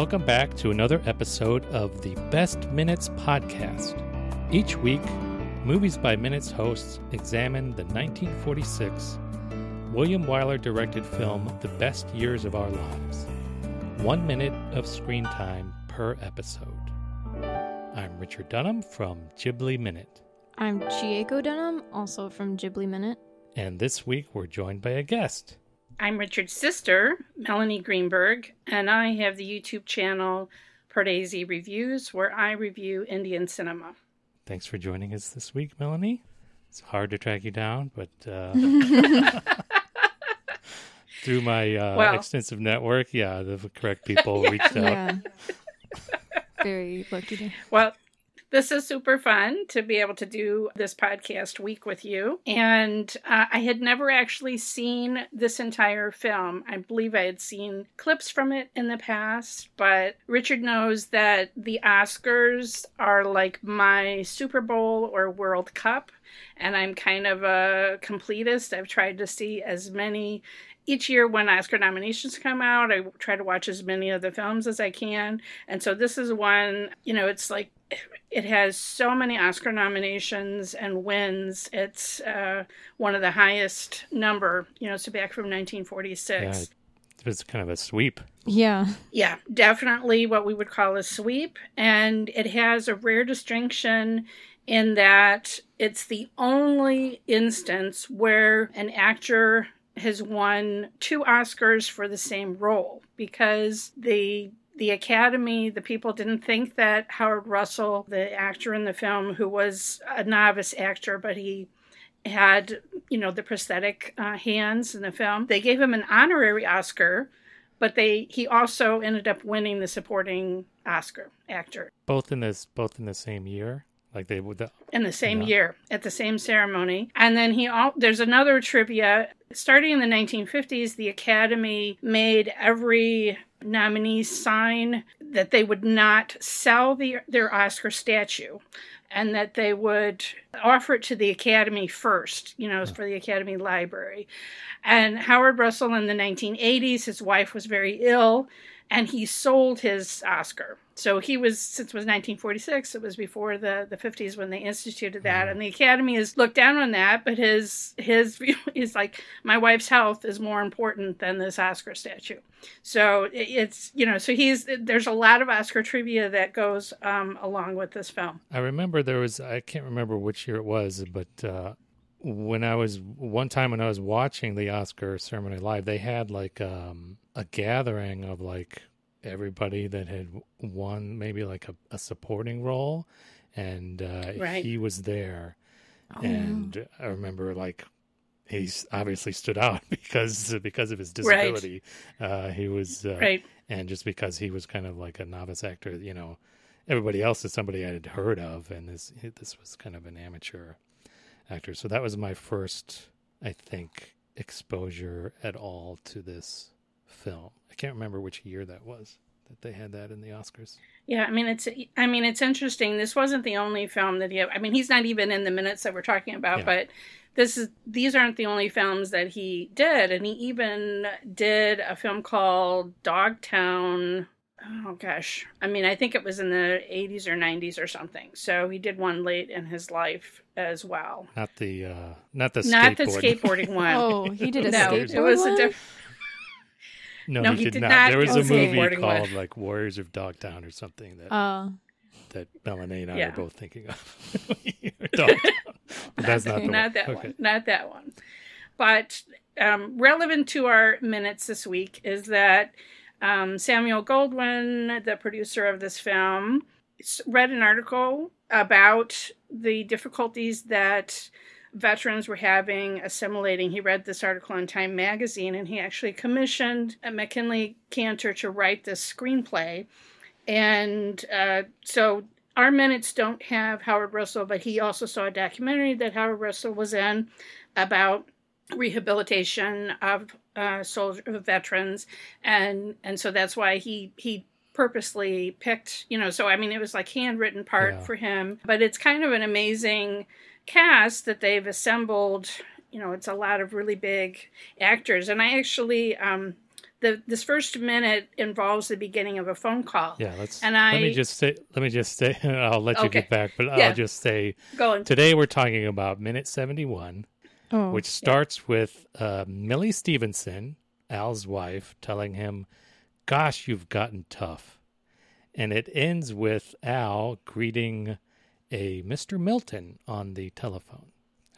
Welcome back to another episode of the Best Minutes podcast. Each week, Movies by Minutes hosts examine the 1946 William Wyler directed film The Best Years of Our Lives. One minute of screen time per episode. I'm Richard Dunham from Ghibli Minute. I'm Chieko Dunham, also from Ghibli Minute. And this week we're joined by a guest. I'm Richard's sister, Melanie Greenberg, and I have the YouTube channel Pardesi Reviews, where I review Indian cinema. Thanks for joining us this week, Melanie. It's hard to track you down, but uh, through my uh, well, extensive network, yeah, the correct people yeah. reached out. Yeah. Very lucky. Well, this is super fun to be able to do this podcast week with you. And uh, I had never actually seen this entire film. I believe I had seen clips from it in the past, but Richard knows that the Oscars are like my Super Bowl or World Cup. And I'm kind of a completist. I've tried to see as many each year when Oscar nominations come out, I try to watch as many of the films as I can. And so this is one, you know, it's like it has so many Oscar nominations and wins. It's uh, one of the highest number, you know, so back from 1946. Yeah, it was kind of a sweep. Yeah. Yeah, definitely what we would call a sweep. And it has a rare distinction in that it's the only instance where an actor has won two Oscars for the same role because the the Academy, the people didn't think that Howard Russell, the actor in the film, who was a novice actor, but he had, you know, the prosthetic uh, hands in the film, they gave him an honorary Oscar, but they he also ended up winning the supporting Oscar actor. Both in this, both in the same year. Like they would the, in the same yeah. year at the same ceremony, and then he all there's another trivia. Starting in the 1950s, the Academy made every nominee sign that they would not sell the, their Oscar statue and that they would offer it to the Academy first, you know, for the Academy Library. And Howard Russell in the 1980s, his wife was very ill, and he sold his Oscar so he was since it was 1946 it was before the the 50s when they instituted that. Mm-hmm. and the academy has looked down on that but his his view is like my wife's health is more important than this oscar statue. So it's you know so he's there's a lot of oscar trivia that goes um, along with this film. I remember there was i can't remember which year it was but uh when I was one time when I was watching the Oscar ceremony live, they had like um, a gathering of like everybody that had won maybe like a, a supporting role, and uh, right. he was there. Oh. And I remember like he's obviously stood out because because of his disability. Right. Uh, he was uh, right, and just because he was kind of like a novice actor, you know, everybody else is somebody I had heard of, and this this was kind of an amateur actor. So that was my first, I think, exposure at all to this film. I can't remember which year that was that they had that in the Oscars. Yeah, I mean it's I mean it's interesting. This wasn't the only film that he. I mean he's not even in the minutes that we're talking about, yeah. but this is these aren't the only films that he did, and he even did a film called Dogtown. Oh gosh, I mean I think it was in the 80s or 90s or something. So he did one late in his life as well. Not the uh not the not skateboard. the skateboarding one. oh, he did a no, skateboard it was one? a different. No, no he, he, did, did not. not. There was a movie called like Warriors of Dogtown or something that uh, that Melanie and I yeah. are both thinking of. but that's not, not that okay. one. Not that one. But um, relevant to our minutes this week is that um, Samuel Goldwyn, the producer of this film, read an article about the difficulties that veterans were having assimilating. He read this article in Time magazine and he actually commissioned MacKinlay Kantor to write this screenplay. And uh, so our minutes don't have Howard Russell, but he also saw a documentary that Howard Russell was in about rehabilitation of uh, soldier veterans, and and so that's why he he purposely picked you know so I mean it was like handwritten part yeah. for him, but it's kind of an amazing cast that they've assembled. You know, it's a lot of really big actors, and I actually um, the this first minute involves the beginning of a phone call. Yeah, let's. And I let me just say. Let me just say. I'll let you okay. get back, but yeah. I'll just say. Going today, we're talking about minute seventy-one, oh. which starts yeah. with uh, Millie Stevenson, Al's wife, telling him, "Gosh, you've gotten tough," and it ends with Al greeting a Mr. Milton on the telephone.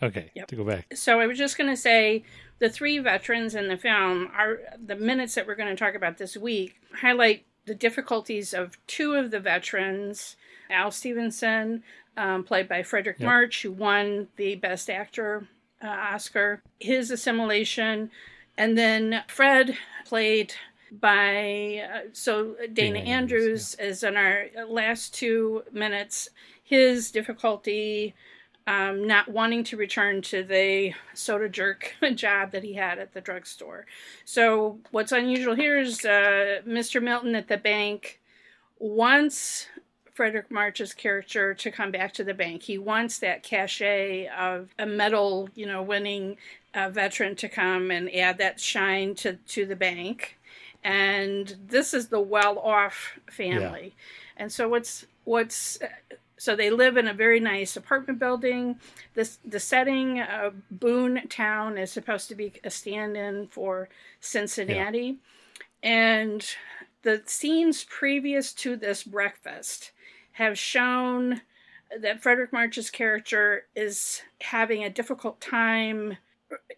Okay, yep. to go back. So I was just going to say the three veterans in the film are the minutes that we're going to talk about this week highlight the difficulties of two of the veterans Al Stevenson, um, played by Fredric yep. March, who won the Best Actor uh, Oscar, his assimilation, and then Fred, played by uh, so Dana, Dana Andrews, Andrews yeah. is in our last two minutes. His difficulty um, not wanting to return to the soda jerk job that he had at the drugstore. So, what's unusual here is uh, Mr. Milton at the bank wants Fredric March's character to come back to the bank. He wants that cachet of a medal, you know, winning uh, veteran to come and add that shine to, to the bank. And this is the well off family. Yeah. And so, what's what's so they live in a very nice apartment building. This the setting of Boone Town is supposed to be a stand-in for Cincinnati, yeah. and the scenes previous to this breakfast have shown that Fredric March's character is having a difficult time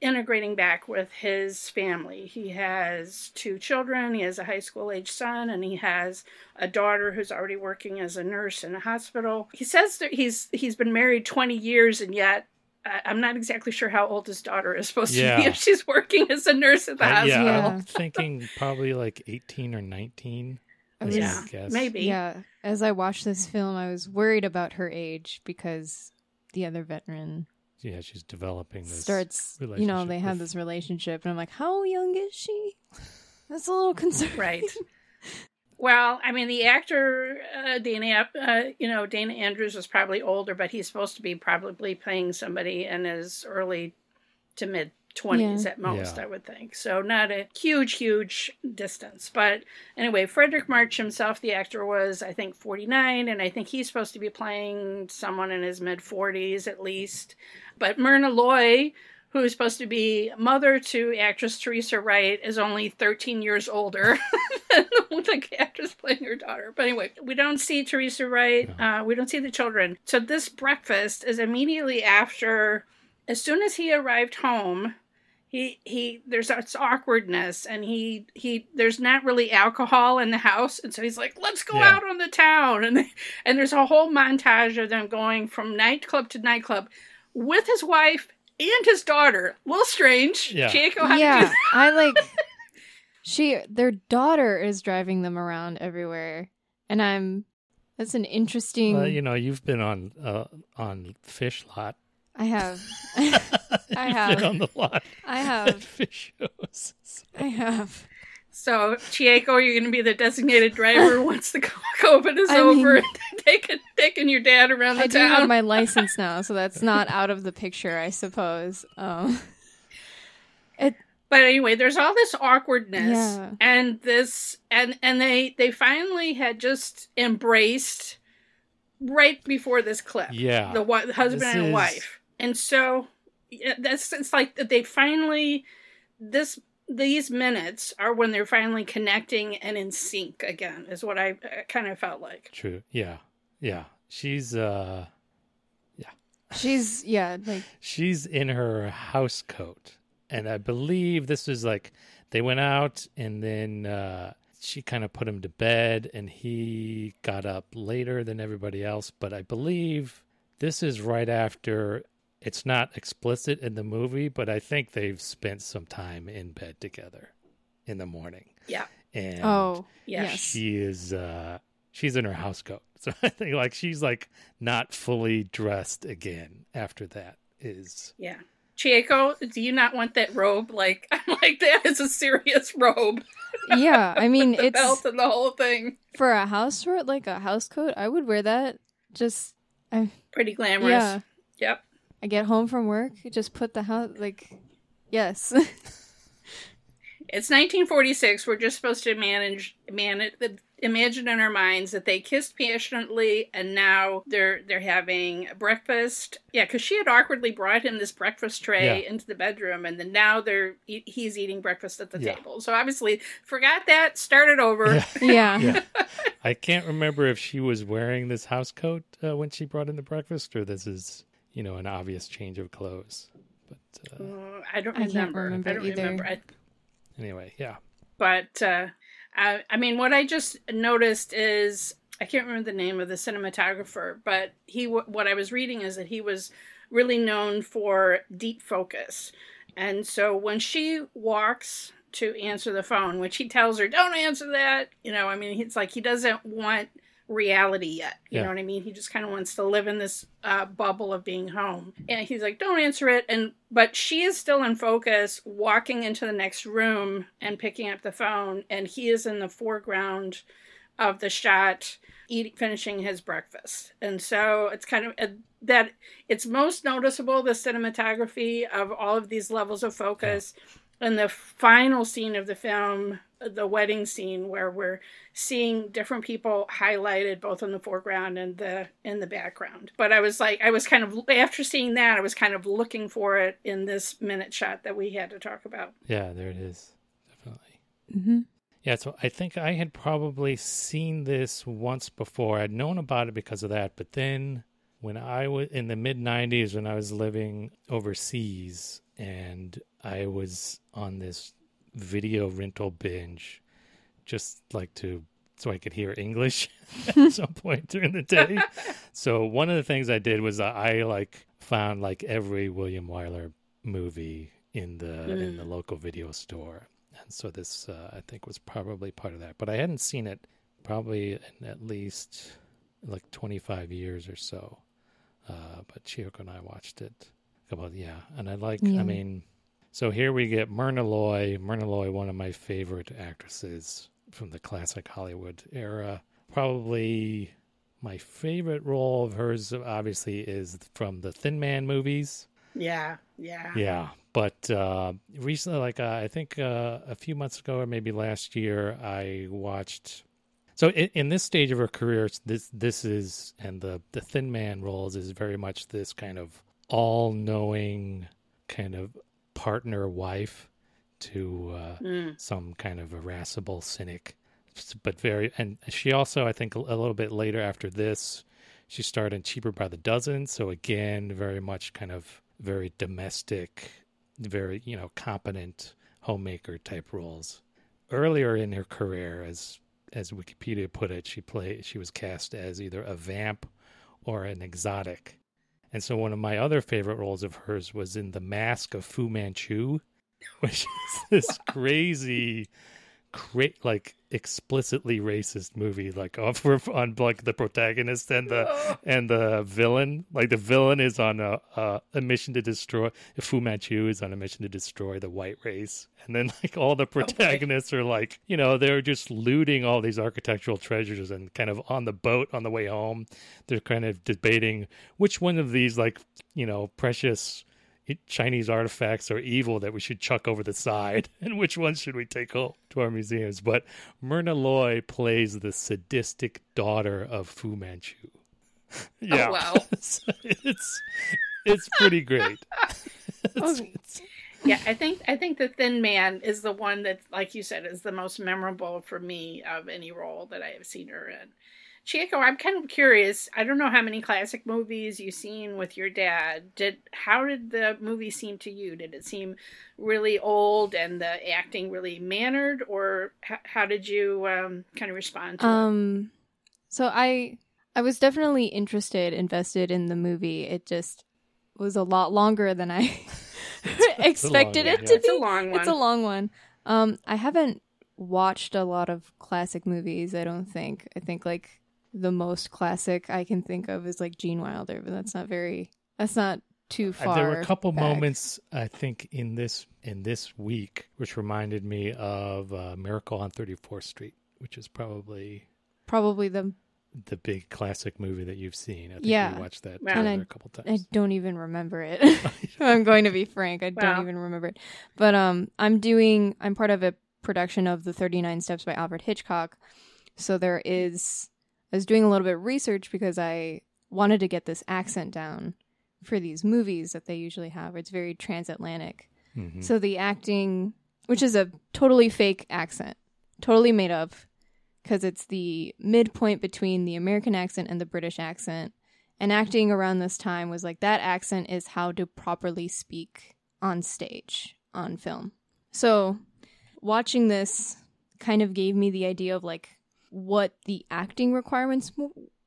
integrating back with his family. He has two children, he has a high school age son, and he has a daughter who's already working as a nurse in a hospital. He says that he's he's been married 20 years and yet I'm not exactly sure how old his daughter is supposed yeah. to be if she's working as a nurse at the uh, hospital. Yeah, I'm thinking probably like 18 or 19. Was, yeah, maybe. Yeah. As I watched this film, I was worried about her age because the other veteran yeah, she's developing this starts. You know, they have this relationship, and I'm like, how young is she? That's a little concerning. Right. well, I mean, the actor uh, Dana, uh, you know, Dana Andrews was probably older, but he's supposed to be probably playing somebody in his early to mid 20s yeah. at most, yeah. I would think. So not a huge, huge distance. But anyway, Fredric March himself, the actor, was, I think, 49, and I think he's supposed to be playing someone in his mid 40s at least. But Myrna Loy, who is supposed to be mother to actress Teresa Wright, is only 13 years older than the actress playing her daughter. But anyway, we don't see Teresa Wright. Uh, we don't see the children. So this breakfast is immediately after, as soon as he arrived home, he he there's this awkwardness and he he there's not really alcohol in the house. And so he's like let's go yeah. out on the town. And they, and there's a whole montage of them going from nightclub to nightclub with his wife and his daughter. A little strange. Yeah, Chieko, yeah i like she their daughter is driving them around everywhere. And i'm that's an interesting well, you know you've been on uh, on the fish lot I have. I have on the lot. I have fish shows. I have. So Chieko, you're going to be the designated driver once the COVID is I over, mean, taking taking your dad around the I town. I do have my license now, so that's not out of the picture, I suppose. Um, it. But anyway, there's all this awkwardness, yeah. and this, and and they they finally had just embraced right before this clip. Yeah, the, the husband this and is... wife and so that's it's like they finally this these minutes are when they're finally connecting and in sync again is what i uh, kind of felt like. True. Yeah. Yeah. She's uh yeah. She's yeah like she's in her house coat. And i believe this was like they went out and then uh she kind of put him to bed and he got up later than everybody else. But i believe this is right after it's not explicit in the movie, but I think they've spent some time in bed together in the morning. Yeah. And oh, yes. She is uh she's in her house coat. So I think like she's like not fully dressed again after that is Yeah. Chieko, do you not want that robe? Like I'm like that is a serious robe. Yeah, I mean the it's belt and the whole thing. For a house coat, like a house coat, I would wear that. Just I'm, pretty glamorous. Yeah. Yep. I get home from work, just put the house like, yes. it's 1946. We're just supposed to manage manage imagine in our minds that they kissed passionately and now they're they're having breakfast. Yeah, because she had awkwardly brought him this breakfast tray yeah. into the bedroom, and then now they're he's eating breakfast at the yeah. table. So obviously forgot that. Started over. Yeah. yeah. yeah. I can't remember if she was wearing this house coat uh, when she brought in the breakfast, or this is you know an obvious change of clothes. But uh, uh, I don't remember. I, remember I don't either. remember. I, anyway, yeah. But uh, I, I mean, what I just noticed is I can't remember the name of the cinematographer, but he what I was reading is that he was really known for deep focus. And so when she walks to answer the phone, which he tells her, don't answer that, you know, I mean, it's like he doesn't want reality yet. You yeah. know what I mean? He just kind of wants to live in this uh, bubble of being home. And he's like, "Don't answer it." And but she is still in focus, walking into the next room and picking up the phone, and he is in the foreground of the shot, eating, finishing his breakfast. And so it's kind of a, that it's most noticeable the cinematography of all of these levels of focus. Yeah in the final scene of the film, the wedding scene, where we're seeing different people highlighted both in the foreground and the in the background. But I was like, I was kind of after seeing that, I was kind of looking for it in this minute shot that we had to talk about. Yeah, there it is, definitely. Mm-hmm. Yeah, so I think I had probably seen this once before. I'd known about it because of that, but then when I was in the mid 90s when I was living overseas and I was on this video rental binge, just like to so I could hear English at some point during the day. so one of the things I did was I like found like every William Wyler movie in the mm. in the mm. local video store, and so this uh, I think was probably part of that. But I hadn't seen it probably in at least like 25 years or so. Uh, but Chiyoko and I watched it. About yeah, and I like. Yeah. I mean, so here we get Myrna Loy. Myrna Loy, one of my favorite actresses from the classic Hollywood era. Probably my favorite role of hers, obviously, is from the Thin Man movies. Yeah, yeah, yeah. But uh, recently, like uh, I think uh, a few months ago, or maybe last year, I watched. So in, in, this stage of her career, this this is and the the Thin Man roles is very much this kind of all knowing kind of partner wife to uh, mm. some kind of irascible cynic, but very. And she also, I think, a little bit later after this, she starred in Cheaper by the Dozen. So again, very much kind of very domestic, very you know competent homemaker type roles. Earlier in her career, as as Wikipedia put it, she played she was cast as either a vamp or an exotic. And so one of my other favorite roles of hers was in The Mask of Fu Manchu, which is this crazy, cra- like explicitly racist movie, like off on like the protagonist and the and the villain. Like the villain is on a, a, a mission to destroy. Fu Manchu is on a mission to destroy the white race, and then like all the protagonists okay. are like, you know, they're just looting all these architectural treasures, and kind of on the boat on the way home, they're kind of debating which one of these like you know precious Chinese artifacts are evil that we should chuck over the side, and which ones should we take home to our museums? But Myrna Loy plays the sadistic daughter of Fu Manchu. Oh, yeah, oh, wow, it's it's pretty great. it's, oh, it's... Yeah, I think I think the Thin Man is the one that, like you said, is the most memorable for me of any role that I have seen her in. Chiyoko, I'm kind of curious. I don't know how many classic movies you've seen with your dad. Did how did the movie seem to you? Did it seem really old and the acting really mannered, or how, how did you um, kind of respond to um, it? So I I was definitely interested, invested in the movie. It just was a lot longer than I expected it to be. It's a long one. It's a long one. Um, I haven't watched a lot of classic movies. I don't think. I think like the most classic I can think of is like Gene Wilder, but that's not very. That's not too far. Uh, there were a couple back. moments I think in this in this week which reminded me of uh, Miracle on 34th Street, which is probably probably the the big classic movie that you've seen. I think yeah. we watched that and I, a couple times. I don't even remember it. I'm going to be frank. I don't even remember it. But um, I'm doing. I'm part of a production of the 39 Steps by Alfred Hitchcock. So there is. I was doing a little bit of research because I wanted to get this accent down for these movies that they usually have. It's very transatlantic. Mm-hmm. So the acting, which is a totally fake accent, totally made up, because it's the midpoint between the American accent and the British accent. And acting around this time was like that accent is how to properly speak on stage, on film. So watching this kind of gave me the idea of like what the acting requirements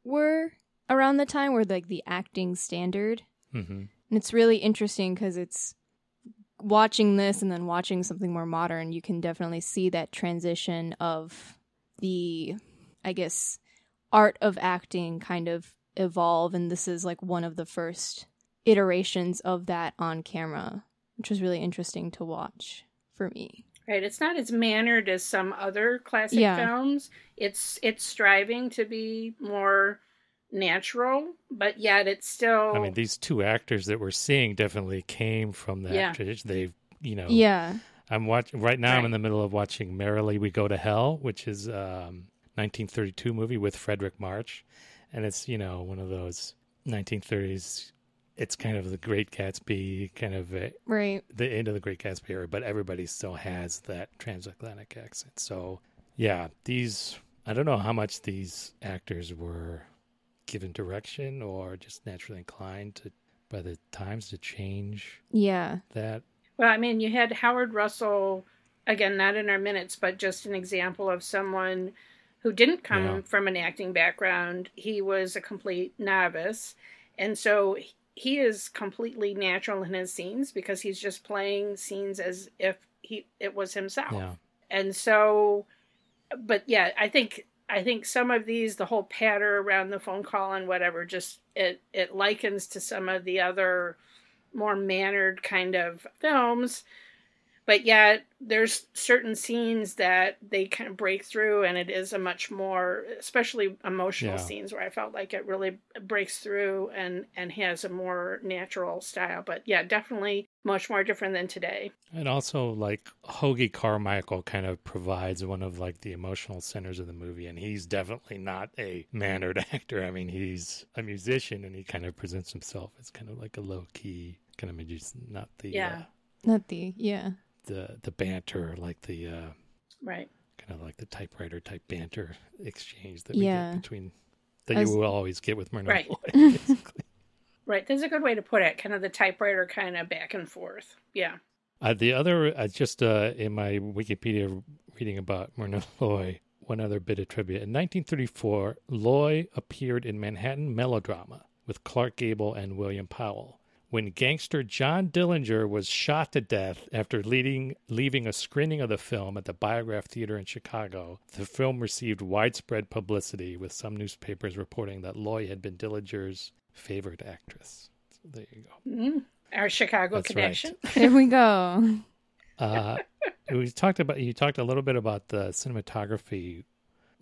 were around the time, were like the acting standard. Mm-hmm. And it's really interesting because it's watching this and then watching something more modern, you can definitely see that transition of the, I guess, art of acting kind of evolve. And this is like one of the first iterations of that on camera, which was really interesting to watch for me. Right, it's not as mannered as some other classic yeah. films. It's it's striving to be more natural, but yet it's still. I mean, these two actors that we're seeing definitely came from that yeah. tradition. They've, you know, yeah. I'm watching right now. Right. I'm in the middle of watching "Merrily We Go to Hell," which is um, 1932 movie with Fredric March, and it's you know one of those 1930s. It's kind of the Great Gatsby, kind of a, right the end of the Great Gatsby era, but everybody still has that transatlantic accent. So yeah, these I don't know how much these actors were given direction or just naturally inclined to by the times to change. Yeah, that well, I mean, you had Howard Russell, again, not in our minutes, but just an example of someone who didn't come yeah. from an acting background. He was a complete novice. And so he is completely natural in his scenes because he's just playing scenes as if he it was himself. Yeah. And so but yeah, I think I think some of these, the whole patter around the phone call and whatever, just it it likens to some of the other more mannered kind of films but yet there's certain scenes that they kind of break through and it is a much more especially emotional yeah. scenes where i felt like it really breaks through and and has a more natural style. But yeah definitely much more different than today. And also like hoagy carmichael kind of provides one of like the emotional centers of the movie and he's definitely not a mannered actor. I mean he's a musician and he kind of presents himself as kind of like a low-key kind of musician not the yeah. Uh, not the yeah the the banter, like the uh, right, kind of like the typewriter type banter exchange that we yeah. get between that you will always get with Myrna right. basically. right, that's a good way to put it. Kind of the typewriter kind of back and forth. Yeah. Uh, the other, uh, just uh, in my Wikipedia reading about Myrna Loy, one other bit of trivia. In 1934, Loy appeared in Manhattan Melodrama with Clark Gable and William Powell when gangster John Dillinger was shot to death after leading, leaving a screening of the film at the Biograph Theater in Chicago. The film received widespread publicity, with some newspapers reporting that Loy had been Dillinger's favorite actress. So there you go. Mm-hmm. Our Chicago That's connection. Right. there we go. Uh, we talked about you talked a little bit about the cinematography.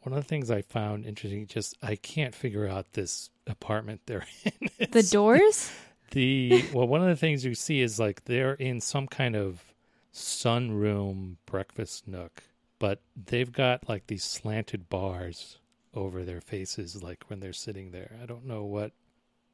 One of the things I found interesting, just I can't figure out this apartment they're in. the doors? The well, one of the things you see is like they're in some kind of sunroom breakfast nook, but they've got like these slanted bars over their faces, like when they're sitting there. I don't know what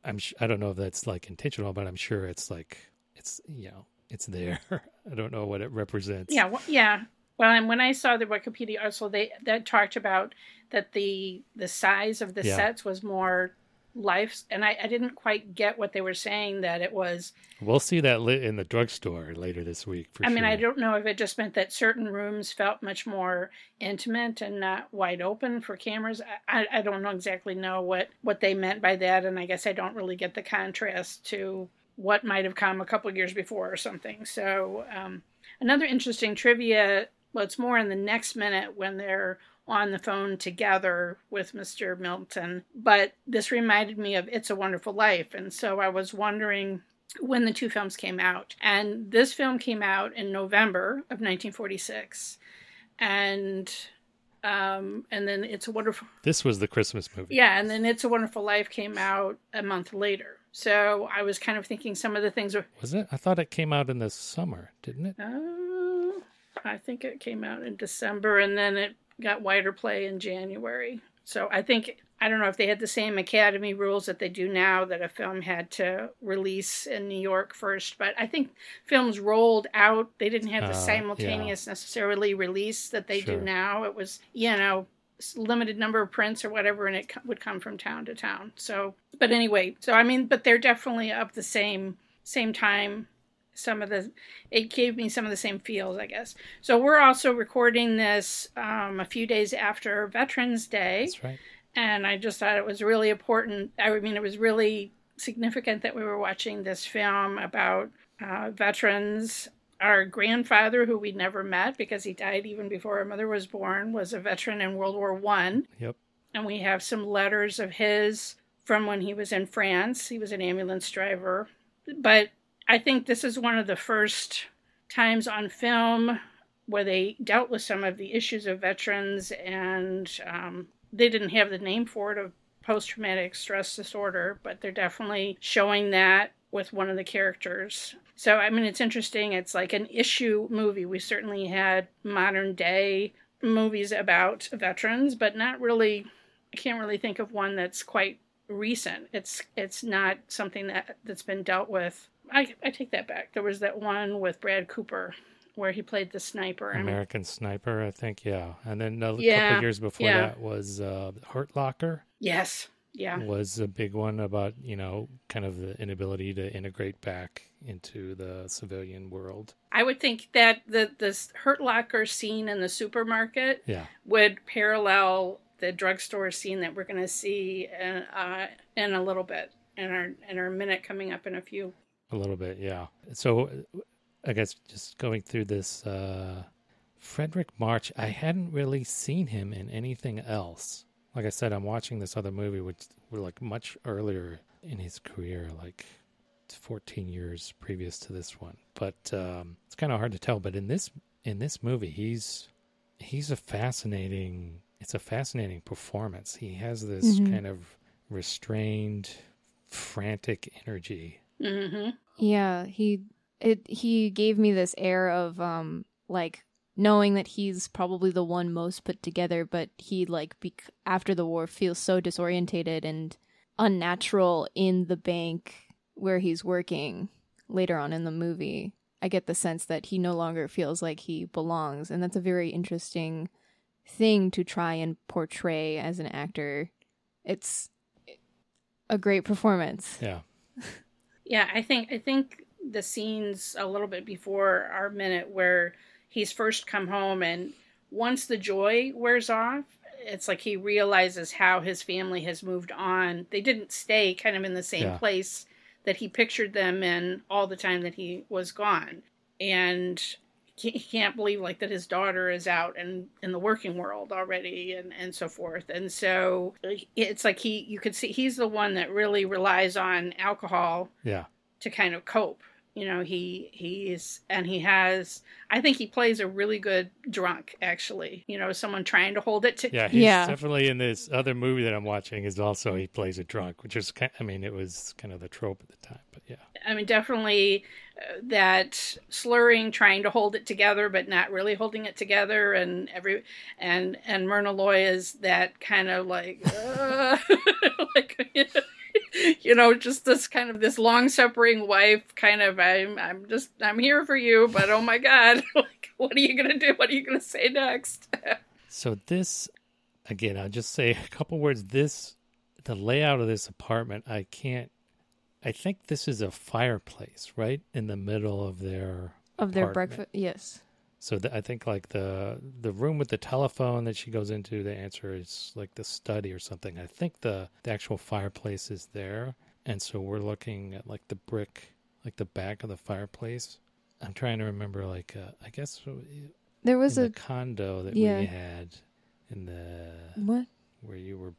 I'm. Sh- I don't know if that's like intentional, but I'm sure it's like it's you know it's there. I don't know what it represents. Yeah, well, yeah. Well, and when I saw the Wikipedia article, they that talked about that the the size of the yeah. sets was more life and I, I didn't quite get what they were saying that it was we'll see that lit in the drugstore later this week i sure. mean i don't know if it just meant that certain rooms felt much more intimate and not wide open for cameras i, I don't know exactly know what what they meant by that and i guess i don't really get the contrast to what might have come a couple years before or something so um, another interesting trivia well it's more in the next minute when they're on the phone together with Mr. Milton. But this reminded me of It's a Wonderful Life. And so I was wondering when the two films came out. And this film came out in November of 1946. And Um, and then It's a Wonderful. This was the Christmas movie. Yeah, and then It's a Wonderful Life came out a month later. So I was kind of thinking some of the things were. Was it? I thought it came out in the summer, didn't it? Uh, I think it came out in December, and then it got wider play in January. So I think I don't know if they had the same Academy rules that they do now that a film had to release in New York first, but I think films rolled out. They didn't have the uh, simultaneous yeah. necessarily release that they sure. do now. It was, you know, limited number of prints or whatever, and it would come from town to town. So, but anyway, so I mean, but they're definitely of the same same time. Some of the it gave me some of the same feels, I guess. So we're also recording this um, a few days after Veterans Day. That's right and I just thought it was really important. I mean, it was really significant that we were watching this film about uh, veterans. Our grandfather, who we never met because he died even before our mother was born, was a veteran in World War One. Yep. And we have some letters of his from when he was in France. He was an ambulance driver. But I think this is one of the first times on film where they dealt with some of the issues of veterans and um, they didn't have the name for it of post traumatic stress disorder, but they're definitely showing that with one of the characters. So, I mean, it's interesting. It's like an issue movie. We certainly had modern day movies about veterans, but not really, I can't really think of one that's quite recent. It's it's not something that that's been dealt with. I I take that back. There was that one with Brad Cooper where he played the sniper. American Sniper, I think, yeah. And then a yeah, couple years before yeah. that was uh, Hurt Locker. Yes, yeah. Was a big one about, you know, kind of the inability to integrate back into the civilian world. I would think that the this Hurt Locker scene in the supermarket yeah. would parallel the drugstore scene that we're going to see in, uh, in a little bit in our in our minute coming up in a few a little bit, yeah. So I guess just going through this, uh, Fredric March, I hadn't really seen him in anything else. Like I said, I'm watching this other movie, which were like much earlier in his career, like 14 years previous to this one. But um, it's kind of hard to tell. But in this in this movie, he's he's a fascinating. It's a fascinating performance. He has this mm-hmm. kind of restrained, frantic energy. Mm-hmm. Yeah, he it he gave me this air of um like knowing that he's probably the one most put together but he like bec- after the war feels so disorientated and unnatural in the bank where he's working later on in the movie. I get the sense that he no longer feels like he belongs and that's a very interesting thing to try and portray as an actor. It's a great performance. Yeah yeah i think i think the scenes a little bit before our minute where he's first come home and once the joy wears off it's like he realizes how his family has moved on they didn't stay kind of in the same yeah. place that he pictured them in all the time that he was gone and he can't believe like that his daughter is out and in the working world already and and so forth. And so uh, it's like he you could see he's the one that really relies on alcohol yeah. to kind of cope you know he he's and he has i think he plays a really good drunk actually you know someone trying to hold it to yeah he's yeah. definitely in this other movie that i'm watching is also he plays a drunk which is kind i mean it was kind of the trope at the time but yeah i mean definitely uh, that slurring trying to hold it together but not really holding it together and every and and myrna loy is that kind of like uh, like you know, you know, just this kind of this long suffering wife kind of I'm I'm just I'm here for you, but oh my god, like what are you gonna do? What are you gonna say next? so this again, I'll just say a couple words. This the layout of this apartment, I can't I think this is a fireplace, right? In the middle of their of apartment. their breakfast yes. So the, I think like the the room with the telephone that she goes into, the answer is like the study or something. I think the the actual fireplace is there, and so we're looking at like the brick, like the back of the fireplace. I'm trying to remember, like uh, I guess there was a condo that yeah. we had in the what where you were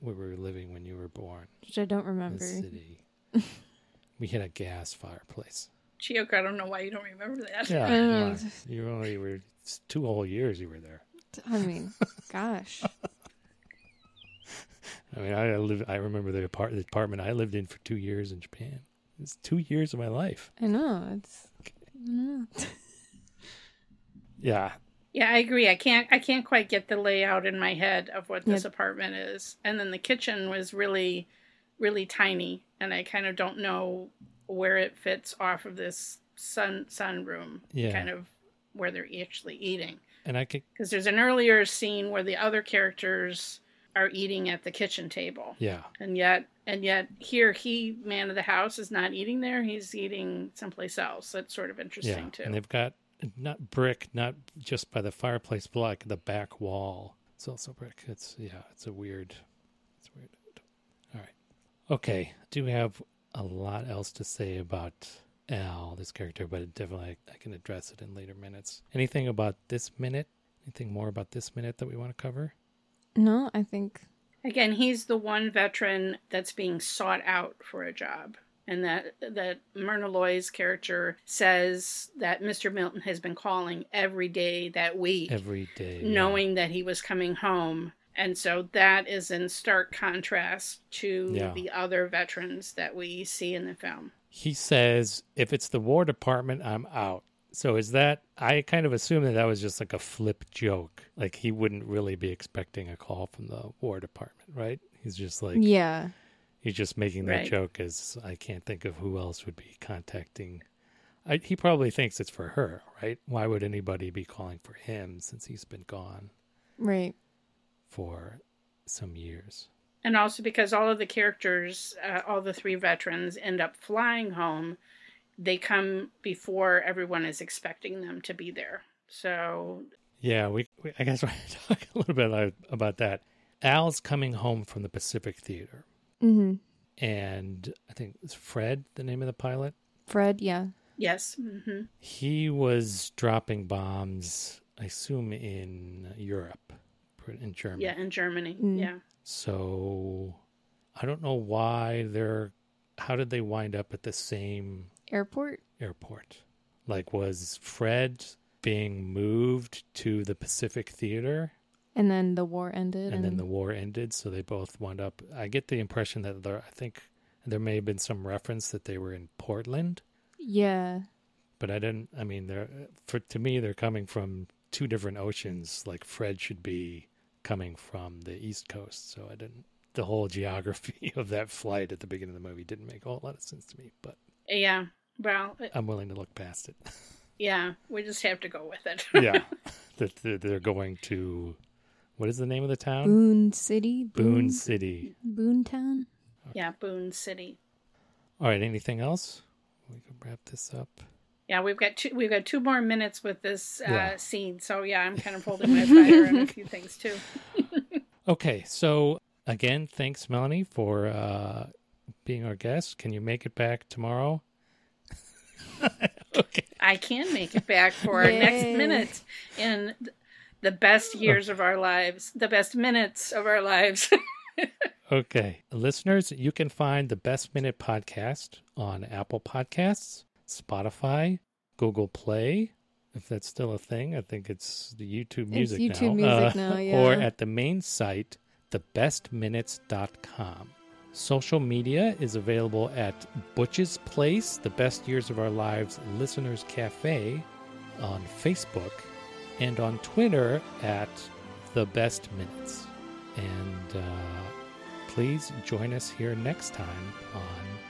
where we were living when you were born, which I don't remember. city. we had a gas fireplace. Chioka, I don't know why you don't remember that. Yeah, you only were two whole years you were there. I mean, gosh. I mean, I live. I remember the, apart, the apartment I lived in for two years in Japan. It's two years of my life. I know. It's. I yeah. Yeah, I agree. I can't. I can't quite get the layout in my head of what this yep. apartment is, and then the kitchen was really, really tiny, and I kind of don't know where it fits off of this sun sun room. Yeah. Kind of where they're actually eating. And I could because there's an earlier scene where the other characters are eating at the kitchen table. Yeah. And yet and yet here he man of the house is not eating there, he's eating someplace else. That's sort of interesting yeah. too. And they've got not brick, not just by the fireplace block, the back wall. It's also brick. It's yeah, it's a weird it's weird. All right. Okay. Do we have a lot else to say about Al, this character, but definitely I can address it in later minutes. Anything about this minute? Anything more about this minute that we want to cover? No, I think. Again, he's the one veteran that's being sought out for a job. And that that Myrna Loy's character says that Mr. Milton has been calling every day that week. Every day. Knowing yeah. that he was coming home. And so that is in stark contrast to yeah. the other veterans that we see in the film. He says, if it's the War Department, I'm out. So is that I kind of assume that that was just like a flip joke. Like he wouldn't really be expecting a call from the War Department, right? He's just like Yeah. He's just making that right. joke as I can't think of who else would be contacting I, he probably thinks it's for her, right? Why would anybody be calling for him since he's been gone? Right. For some years. And also because all of the characters, uh, all the three veterans, end up flying home they come before everyone is expecting them to be there. So yeah, we, we I guess we talk a little bit about that. Al's coming home from the Pacific Theater, mm-hmm. and I think it's Fred, the name of the pilot. Fred, yeah. Yes. Mm-hmm. He was dropping bombs, I assume, in Europe, in Germany. Yeah, in Germany. Mm. Yeah. So I don't know why they're. How did they wind up at the same airport? Airport. Like, was Fred being moved to the Pacific Theater? And then the war ended. And, and, then the war ended, so they both wound up. I get the impression that there, I think there may have been some reference that they were in Portland. Yeah. But I didn't. I mean, they're for to me they're coming from two different oceans. Like Fred should be coming from the East Coast, so I didn't. The whole geography of that flight at the beginning of the movie didn't make a whole lot of sense to me. But yeah, well, I'm willing to look past it. Yeah, we just have to go with it. yeah, that they're going to. What is the name of the town? Boone City. Boone, Boone City. Boone Town. Okay. Yeah, Boone City. All right. Anything else? We can wrap this up. Yeah, we've got two. We've got two more minutes with this uh, yeah. scene. So yeah, I'm kind of holding my fire on a few things too. okay, so again, thanks, Melanie, for uh, being our guest. Can you make it back tomorrow? okay. I can make it back for our next minute in the best years of our lives, the best minutes of our lives. okay. Listeners, you can find the Best Minute podcast on Apple Podcasts, Spotify, Google Play, if that's still a thing. I think it's the YouTube music it's YouTube now. music uh, now, yeah. Or at the main site, thebestminutes.com. Social media is available at Butch's Place, the Best Years of Our Lives Listeners Cafe on Facebook, and on Twitter at The Best Minutes. And uh, please join us here next time on